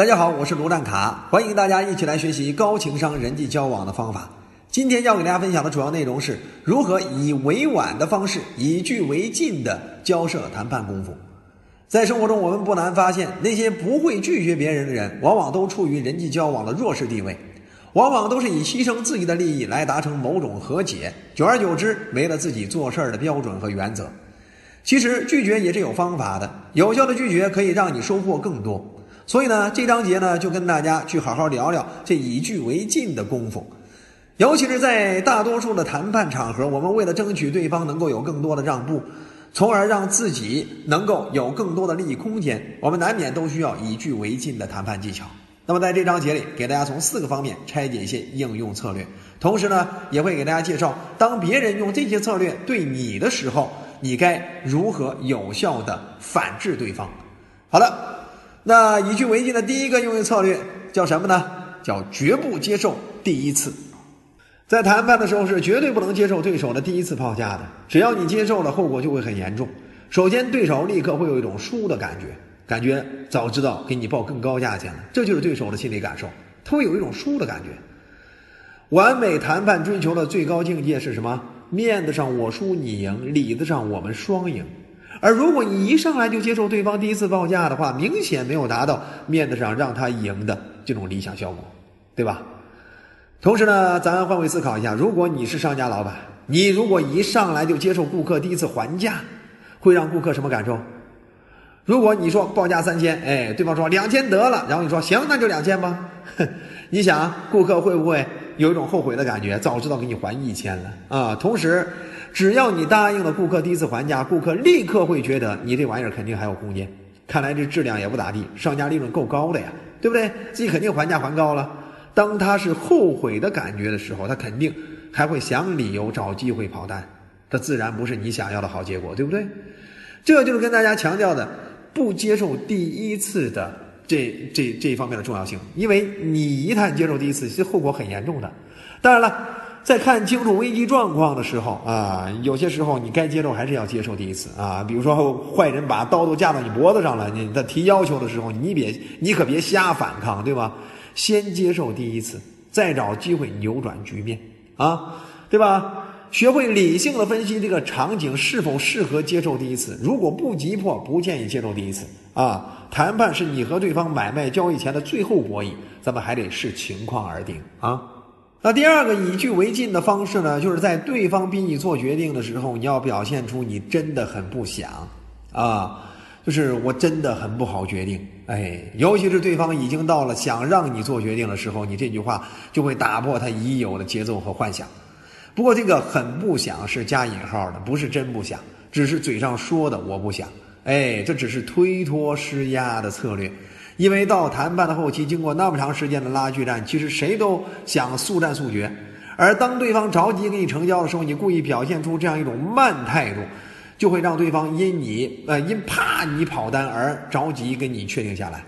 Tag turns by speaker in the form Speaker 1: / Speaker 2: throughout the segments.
Speaker 1: 大家好，我是卢蛋卡，欢迎大家一起来学习高情商人际交往的方法。今天要给大家分享的主要内容是如何以委婉的方式，以句为进的交涉谈判功夫。在生活中，我们不难发现，那些不会拒绝别人的人，往往都处于人际交往的弱势地位，往往都是以牺牲自己的利益来达成某种和解，久而久之，没了自己做事儿的标准和原则。其实拒绝也是有方法的，有效的拒绝可以让你收获更多。所以呢，这章节呢，就跟大家去好好聊聊这以句为进的功夫。尤其是在大多数的谈判场合，我们为了争取对方能够有更多的让步，从而让自己能够有更多的利益空间，我们难免都需要以句为进的谈判技巧。那么在这章节里，给大家从四个方面拆解一些应用策略，同时呢，也会给大家介绍，当别人用这些策略对你的时候，你该如何有效的反制对方。好了，那以句为进的第一个应用策略叫什么呢？叫绝不接受第一次。在谈判的时候是绝对不能接受对手的第一次报价的，只要你接受了，后果就会很严重。首先，对手立刻会有一种输的感觉，感觉早知道给你报更高价钱了，这就是对手的心理感受，他会有一种输的感觉。完美谈判追求的最高境界是什么？面子上我输你赢，里子上我们双赢。而如果你一上来就接受对方第一次报价的话，明显没有达到面子上让他赢的这种理想效果，对吧？同时呢，咱换位思考一下，如果你是商家老板，你如果一上来就接受顾客第一次还价，会让顾客什么感受？如果你说报价三千，哎，对方说两千得了，然后你说行，那就两千吧。你想，顾客会不会有一种后悔的感觉？早知道给你还一千了啊！同时，只要你答应了顾客第一次还价，顾客立刻会觉得你这玩意儿肯定还有空间。看来这质量也不咋地，商家利润够高的呀，对不对？自己肯定还价还高了。当他是后悔的感觉的时候，他肯定还会想理由找机会跑单，这自然不是你想要的好结果，对不对？这就是跟大家强调的不接受第一次的这这这一方面的重要性，因为你一旦接受第一次，其实后果很严重的。当然了，在看清楚危机状况的时候啊，有些时候你该接受还是要接受第一次啊。比如说坏人把刀都架到你脖子上了，你在提要求的时候，你别你可别瞎反抗，对吧？先接受第一次，再找机会扭转局面啊，对吧？学会理性的分析这个场景是否适合接受第一次。如果不急迫，不建议接受第一次啊。谈判是你和对方买卖交易前的最后博弈，咱们还得视情况而定啊。那第二个以句为进的方式呢，就是在对方逼你做决定的时候，你要表现出你真的很不想啊。就是我真的很不好决定，哎，尤其是对方已经到了想让你做决定的时候，你这句话就会打破他已有的节奏和幻想。不过这个很不想是加引号的，不是真不想，只是嘴上说的我不想。哎，这只是推脱施压的策略，因为到谈判的后期，经过那么长时间的拉锯战，其实谁都想速战速决。而当对方着急给你成交的时候，你故意表现出这样一种慢态度。就会让对方因你呃因怕你跑单而着急跟你确定下来，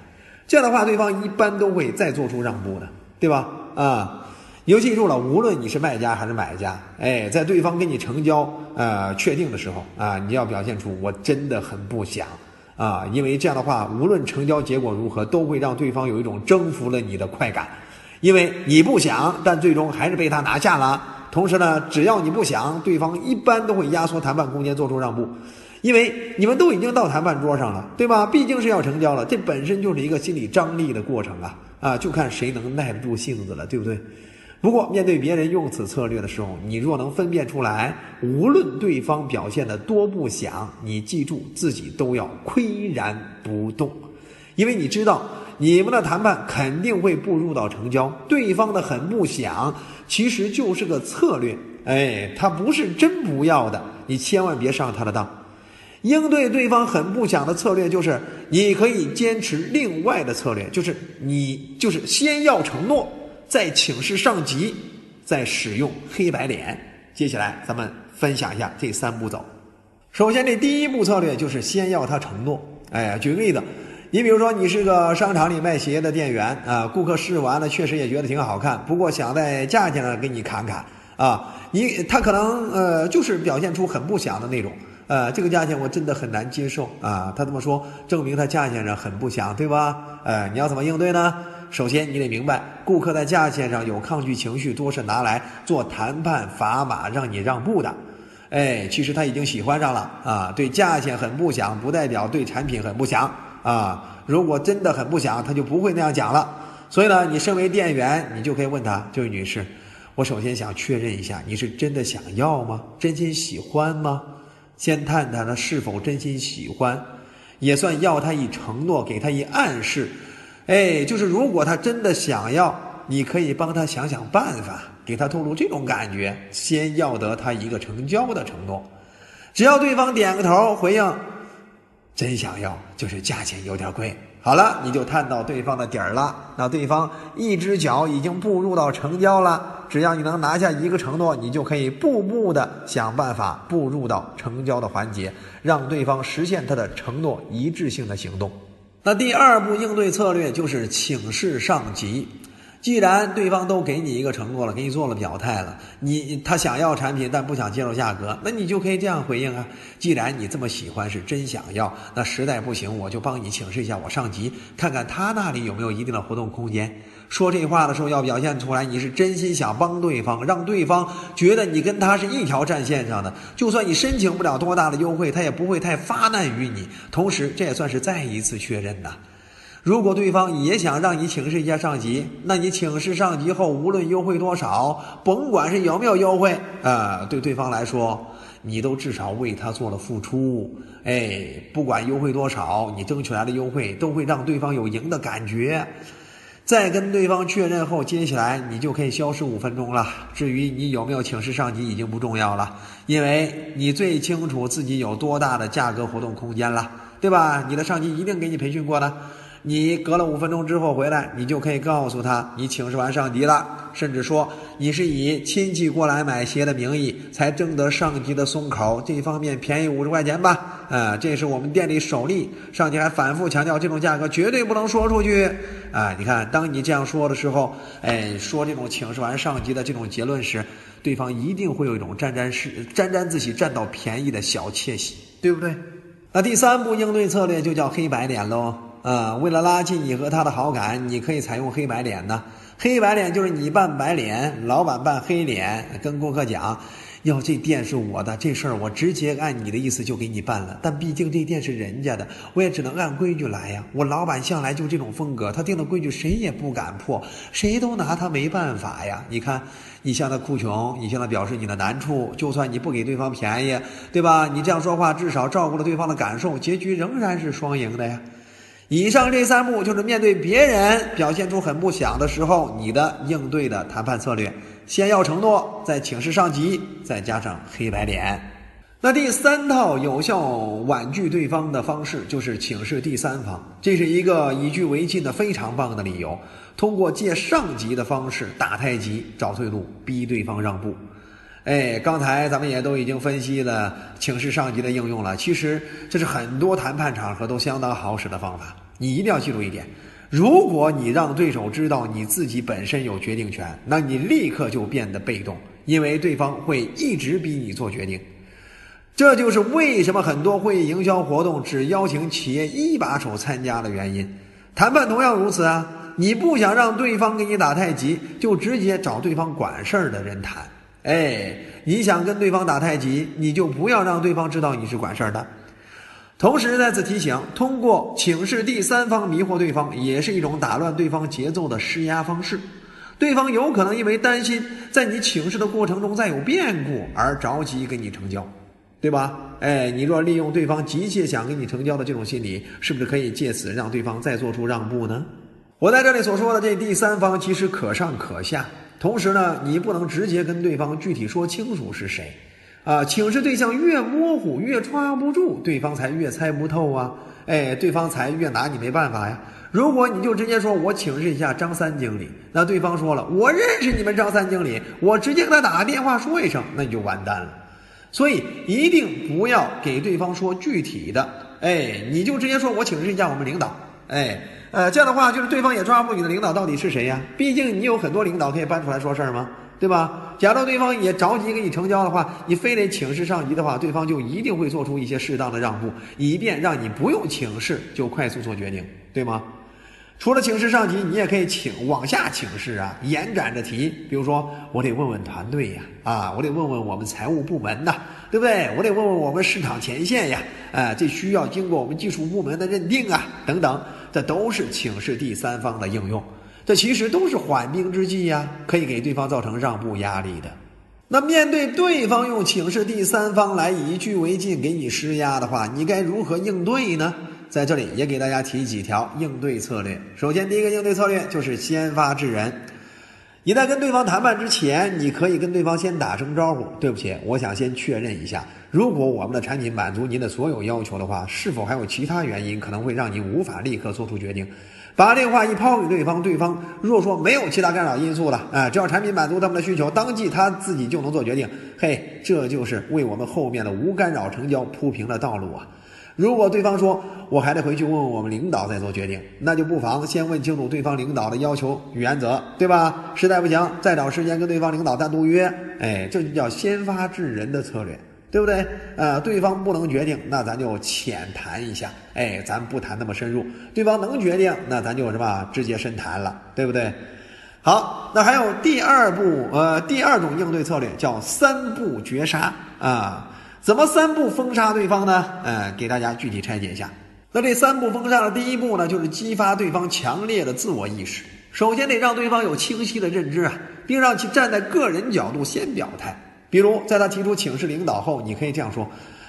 Speaker 1: 这样的话，对方一般都会再做出让步的，对吧？啊，你就记住了，无论你是卖家还是买家，哎，在对方跟你成交呃确定的时候啊，你要表现出我真的很不想啊，因为这样的话，无论成交结果如何，都会让对方有一种征服了你的快感，因为你不想，但最终还是被他拿下了。同时呢，只要你不想，对方一般都会压缩谈判空间，做出让步，因为你们都已经到谈判桌上了，对吧？毕竟是要成交了，这本身就是一个心理张力的过程啊啊，就看谁能耐得住性子了，对不对？不过面对别人用此策略的时候，你若能分辨出来，无论对方表现的多不想，你记住自己都要岿然不动，因为你知道。你们的谈判肯定会步入到成交，对方的很不想，其实就是个策略，哎，他不是真不要的，你千万别上他的当。应对对方很不想的策略就是，你可以坚持另外的策略，就是你就是先要承诺，再请示上级，再使用黑白脸。接下来咱们分享一下这三步走。首先，这第一步策略就是先要他承诺。哎，举个例子。你比如说，你是个商场里卖鞋的店员啊，顾客试完了，确实也觉得挺好看，不过想在价钱上给你砍砍啊，你他可能呃就是表现出很不想的那种呃，这个价钱我真的很难接受啊。他这么说，证明他价钱上很不想，对吧？呃，你要怎么应对呢？首先，你得明白，顾客在价钱上有抗拒情绪，多是拿来做谈判砝码，让你让步的。哎，其实他已经喜欢上了啊。对价钱很不想，不代表对产品很不想啊。如果真的很不想，他就不会那样讲了。所以呢，你身为店员，你就可以问他：这位女士，我首先想确认一下，你是真的想要吗？真心喜欢吗？先探探他是否真心喜欢，也算要他一承诺，给他一暗示。哎，就是如果他真的想要，你可以帮他想想办法，给他透露这种感觉，先要得他一个成交的承诺。只要对方点个头回应，真想要，就是价钱有点贵。好了，你就探到对方的底儿了。那对方一只脚已经步入到成交了。只要你能拿下一个承诺，你就可以步步的想办法步入到成交的环节，让对方实现他的承诺一致性的行动。那第二步应对策略就是请示上级。既然对方都给你一个承诺了，给你做了表态了，你他想要产品但不想接受价格，那你就可以这样回应啊。既然你这么喜欢，是真想要，那实在不行，我就帮你请示一下我上级，看看他那里有没有一定的活动空间。说这话的时候要表现出来，你是真心想帮对方，让对方觉得你跟他是一条战线上的。就算你申请不了多大的优惠，他也不会太发难于你。同时，这也算是再一次确认呐。如果对方也想让你请示一下上级，那你请示上级后，无论优惠多少，甭管是有没有优惠，啊，对对方来说，你都至少为他做了付出。哎，不管优惠多少，你争取来的优惠都会让对方有赢的感觉。再跟对方确认后，接下来你就可以消失五分钟了。至于你有没有请示上级，已经不重要了，因为你最清楚自己有多大的价格活动空间了，对吧？你的上级一定给你培训过的。你隔了五分钟之后回来，你就可以告诉他你请示完上级了，甚至说你是以亲戚过来买鞋的名义才征得上级的松口，这方面便宜五十块钱吧。啊，这是我们店里首例，上级还反复强调这种价格绝对不能说出去。啊，你看，当你这样说的时候，哎，说这种请示完上级的这种结论时，对方一定会有一种沾沾是沾沾自喜、占到便宜的小窃喜，对不对？那第三步应对策略就叫黑白脸喽。啊，为了拉近你和他的好感，你可以采用黑白脸呢。黑白脸就是你扮白脸，老板扮黑脸，跟顾客讲，要这店是我的，这事儿我直接按你的意思就给你办了。但毕竟这店是人家的，我也只能按规矩来呀。我老板向来就这种风格，他定的规矩谁也不敢破，谁都拿他没办法呀。你看，你向他哭穷，你向他表示你的难处，就算你不给对方便宜，对吧？你这样说话，至少照顾了对方的感受，结局仍然是双赢的呀。以上这三步就是面对别人表现出很不想的时候，你的应对的谈判策略：先要承诺，再请示上级，再加上黑白脸。那第三套有效婉拒对方的方式就是请示第三方，这是一个以据为进的非常棒的理由。通过借上级的方式打太极、找退路，逼对方让步。哎，刚才咱们也都已经分析了请示上级的应用了。其实这是很多谈判场合都相当好使的方法。你一定要记住一点：如果你让对手知道你自己本身有决定权，那你立刻就变得被动，因为对方会一直逼你做决定。这就是为什么很多会议营销活动只邀请企业一把手参加的原因。谈判同样如此啊！你不想让对方给你打太极，就直接找对方管事儿的人谈。哎，你想跟对方打太极，你就不要让对方知道你是管事儿的。同时再次提醒，通过请示第三方迷惑对方，也是一种打乱对方节奏的施压方式。对方有可能因为担心在你请示的过程中再有变故而着急跟你成交，对吧？哎，你若利用对方急切想跟你成交的这种心理，是不是可以借此让对方再做出让步呢？我在这里所说的这第三方，其实可上可下。同时呢，你不能直接跟对方具体说清楚是谁，啊，请示对象越模糊越抓不住，对方才越猜不透啊，哎，对方才越拿你没办法呀。如果你就直接说我请示一下张三经理，那对方说了我认识你们张三经理，我直接给他打个电话说一声，那你就完蛋了。所以一定不要给对方说具体的，哎，你就直接说我请示一下我们领导，哎。呃，这样的话就是对方也抓不住你的领导到底是谁呀？毕竟你有很多领导可以搬出来说事儿吗？对吧？假如对方也着急跟你成交的话，你非得请示上级的话，对方就一定会做出一些适当的让步，以便让你不用请示就快速做决定，对吗？除了请示上级，你也可以请往下请示啊，延展着提。比如说，我得问问团队呀，啊，我得问问我们财务部门呐，对不对？我得问问我们市场前线呀，啊，这需要经过我们技术部门的认定啊，等等，这都是请示第三方的应用。这其实都是缓兵之计呀，可以给对方造成让步压力的。那面对对方用请示第三方来以据为进给你施压的话，你该如何应对呢？在这里也给大家提几条应对策略。首先，第一个应对策略就是先发制人。你在跟对方谈判之前，你可以跟对方先打声招呼：“对不起，我想先确认一下，如果我们的产品满足您的所有要求的话，是否还有其他原因可能会让您无法立刻做出决定？”把这话一抛给对方，对方若说没有其他干扰因素了，啊，只要产品满足他们的需求，当即他自己就能做决定。嘿，这就是为我们后面的无干扰成交铺平了道路啊！如果对方说我还得回去问问我们领导再做决定，那就不妨先问清楚对方领导的要求原则，对吧？实在不行，再找时间跟对方领导单独约。哎，这就叫先发制人的策略。对不对？呃，对方不能决定，那咱就浅谈一下，哎，咱不谈那么深入。对方能决定，那咱就什么直接深谈了，对不对？好，那还有第二步，呃，第二种应对策略叫三步绝杀啊。怎么三步封杀对方呢？呃，给大家具体拆解一下。那这三步封杀的第一步呢，就是激发对方强烈的自我意识。首先得让对方有清晰的认知啊，并让其站在个人角度先表态。比如，在他提出请示领导后，你可以这样说：“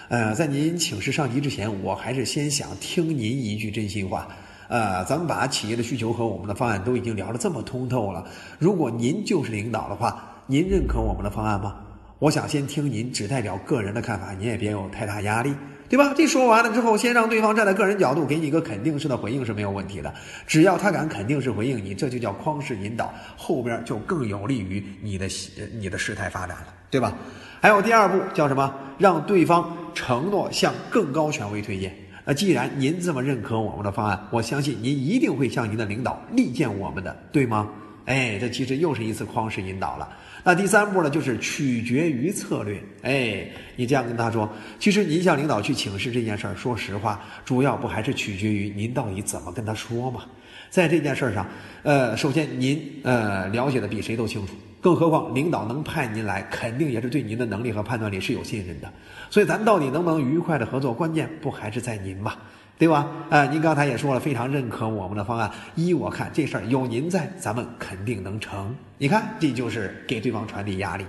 Speaker 1: 呃，在您请示上级之前，我还是先想听您一句真心话。呃，咱们把企业的需求和我们的方案都已经聊得这么通透了，如果您就是领导的话，您认可我们的方案吗？我想先听您，只代表个人的看法，您也别有太大压力，对吧？这说完了之后，先让对方站在个人角度给你一个肯定式的回应是没有问题的。只要他敢肯定式回应你，这就叫框式引导，后边就更有利于你的你的事态发展了。”对吧？还有第二步叫什么？让对方承诺向更高权威推荐。那既然您这么认可我们的方案，我相信您一定会向您的领导力荐我们的，对吗？哎，这其实又是一次框式引导了。那第三步呢，就是取决于策略。哎，你这样跟他说，其实您向领导去请示这件事儿，说实话，主要不还是取决于您到底怎么跟他说吗？在这件事儿上，呃，首先您呃了解的比谁都清楚。更何况，领导能派您来，肯定也是对您的能力和判断力是有信任的。所以，咱到底能不能愉快的合作，关键不还是在您吗？对吧？啊，您刚才也说了，非常认可我们的方案。依我看，这事儿有您在，咱们肯定能成。你看，这就是给对方传递压力。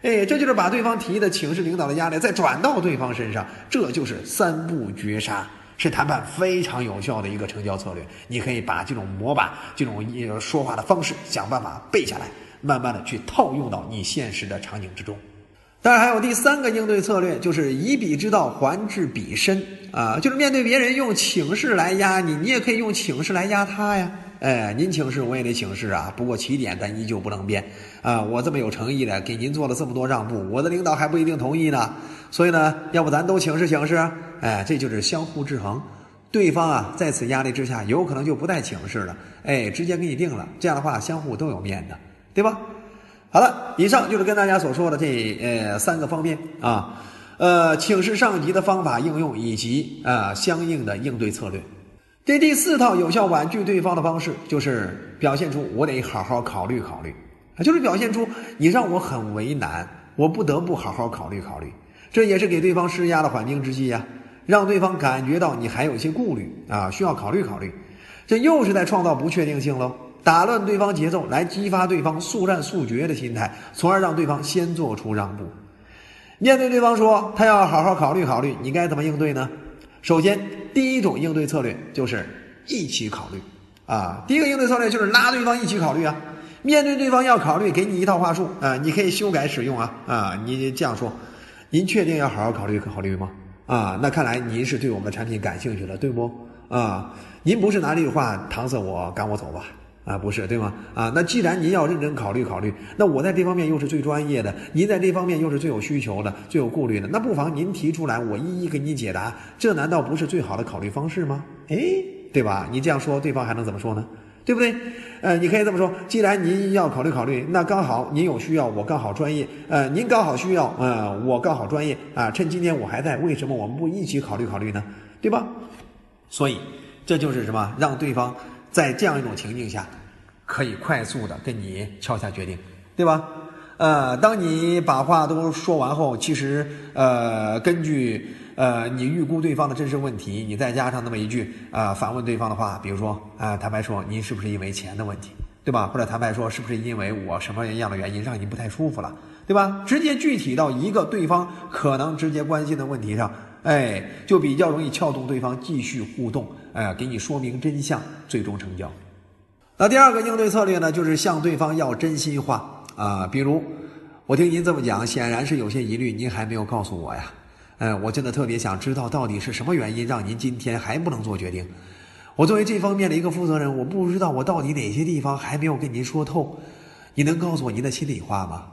Speaker 1: 哎，这就是把对方提的请示领导的压力再转到对方身上，这就是三步绝杀，是谈判非常有效的一个成交策略。你可以把这种模板、这种说话的方式想办法背下来。慢慢的去套用到你现实的场景之中，当然还有第三个应对策略，就是以彼之道还治彼身啊，就是面对别人用请示来压你，你也可以用请示来压他呀。哎，您请示我也得请示啊，不过起点咱依旧不能变啊。我这么有诚意的给您做了这么多让步，我的领导还不一定同意呢。所以呢，要不咱都请示请示？哎，这就是相互制衡。对方啊，在此压力之下，有可能就不带请示了，哎，直接给你定了。这样的话，相互都有面的。对吧？好了，以上就是跟大家所说的这呃三个方面啊，呃，请示上级的方法应用以及啊相应的应对策略。这第四套有效婉拒对方的方式，就是表现出我得好好考虑考虑，就是表现出你让我很为难，我不得不好好考虑考虑。这也是给对方施压的缓兵之计呀，让对方感觉到你还有一些顾虑啊，需要考虑考虑。这又是在创造不确定性喽。打乱对方节奏，来激发对方速战速决的心态，从而让对方先做出让步。面对对方说他要好好考虑考虑，你该怎么应对呢？首先，第一种应对策略就是一起考虑啊。第一个应对策略就是拉对方一起考虑啊。面对对方要考虑，给你一套话术啊，你可以修改使用啊啊。你这样说，您确定要好好考虑考虑吗？啊，那看来您是对我们的产品感兴趣了，对不？啊，您不是拿这句话搪塞我赶我走吧？啊，不是对吗？啊，那既然您要认真考虑考虑，那我在这方面又是最专业的，您在这方面又是最有需求的、最有顾虑的，那不妨您提出来，我一一给你解答，这难道不是最好的考虑方式吗？哎，对吧？你这样说，对方还能怎么说呢？对不对？呃，你可以这么说，既然您要考虑考虑，那刚好您有需要，我刚好专业，呃，您刚好需要，呃，我刚好专业啊，趁今天我还在，为什么我们不一起考虑考虑呢？对吧？所以这就是什么，让对方在这样一种情境下，可以快速的跟你敲下决定，对吧？呃，当你把话都说完后，其实呃，根据。呃，你预估对方的真实问题，你再加上那么一句啊，反问对方的话，比如说啊，坦白说，您是不是因为钱的问题，对吧？或者坦白说，是不是因为我什么样的原因让您不太舒服了，对吧？直接具体到一个对方可能直接关心的问题上，哎，就比较容易撬动对方继续互动，哎，给你说明真相，最终成交。那第二个应对策略呢，就是向对方要真心话啊，比如我听您这么讲，显然是有些疑虑，您还没有告诉我呀。哎，我真的特别想知道，到底是什么原因让您今天还不能做决定？我作为这方面的一个负责人，我不知道我到底哪些地方还没有跟您说透，你能告诉我您的心里话吗？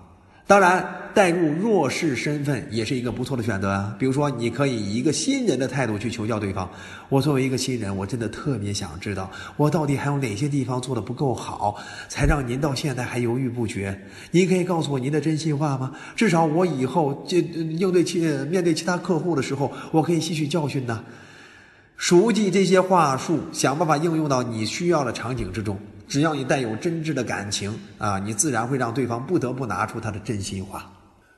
Speaker 1: 当然，带入弱势身份也是一个不错的选择啊。比如说，你可以以一个新人的态度去求教对方。我作为一个新人，我真的特别想知道，我到底还有哪些地方做的不够好，才让您到现在还犹豫不决？您可以告诉我您的真心话吗？至少我以后就应对其面对其他客户的时候，我可以吸取教训呢。熟记这些话术，想办法应用到你需要的场景之中。只要你带有真挚的感情啊，你自然会让对方不得不拿出他的真心话。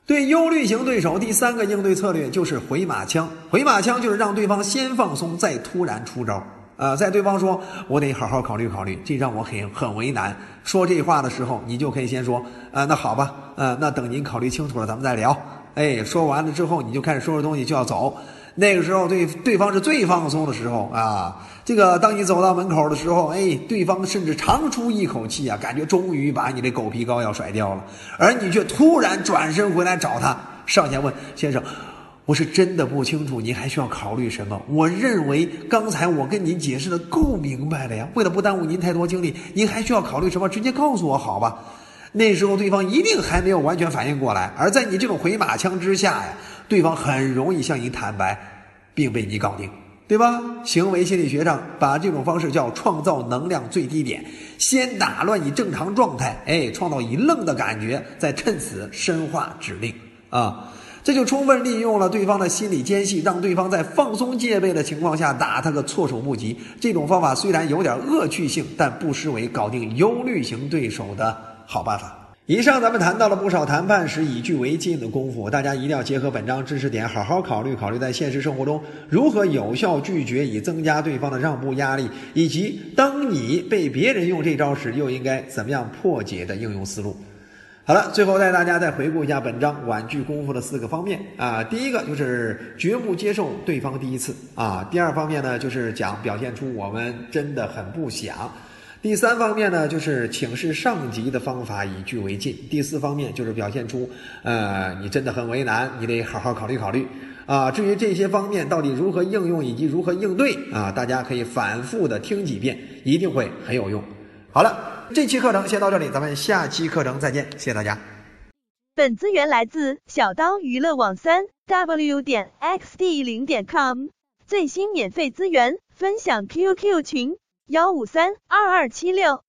Speaker 1: 对忧虑型对手，第三个应对策略就是回马枪。回马枪就是让对方先放松，再突然出招。啊，在对方说“我得好好考虑考虑”，这让我很很为难。说这话的时候，你就可以先说：“啊，那好吧，呃，那等您考虑清楚了，咱们再聊。”哎，说完了之后，你就开始收拾东西就要走。那个时候，对对方是最放松的时候啊。这个，当你走到门口的时候，哎，对方甚至长出一口气啊，感觉终于把你的狗皮膏药甩掉了，而你却突然转身回来找他，上前问先生：“我是真的不清楚，您还需要考虑什么？我认为刚才我跟您解释的够明白了呀。为了不耽误您太多精力，您还需要考虑什么？直接告诉我好吧。”那时候对方一定还没有完全反应过来，而在你这种回马枪之下呀。对方很容易向你坦白，并被你搞定，对吧？行为心理学上把这种方式叫创造能量最低点，先打乱你正常状态，哎，创造一愣的感觉，再趁此深化指令啊，这就充分利用了对方的心理间隙，让对方在放松戒备的情况下打他个措手不及。这种方法虽然有点恶趣性，但不失为搞定忧虑型对手的好办法。以上咱们谈到了不少谈判时以句为进的功夫，大家一定要结合本章知识点，好好考虑考虑，在现实生活中如何有效拒绝，以增加对方的让步压力，以及当你被别人用这招时，又应该怎么样破解的应用思路。好了，最后带大家再回顾一下本章婉拒功夫的四个方面啊，第一个就是绝不接受对方第一次啊，第二方面呢就是讲表现出我们真的很不想。第三方面呢，就是请示上级的方法以据为进；第四方面就是表现出，呃，你真的很为难，你得好好考虑考虑。啊，至于这些方面到底如何应用以及如何应对啊，大家可以反复的听几遍，一定会很有用。好了，这期课程先到这里，咱们下期课程再见，谢谢大家。
Speaker 2: 本资源来自小刀娱乐网三 w 点 xd 零点 com，最新免费资源分享 QQ 群。幺五三二二七六。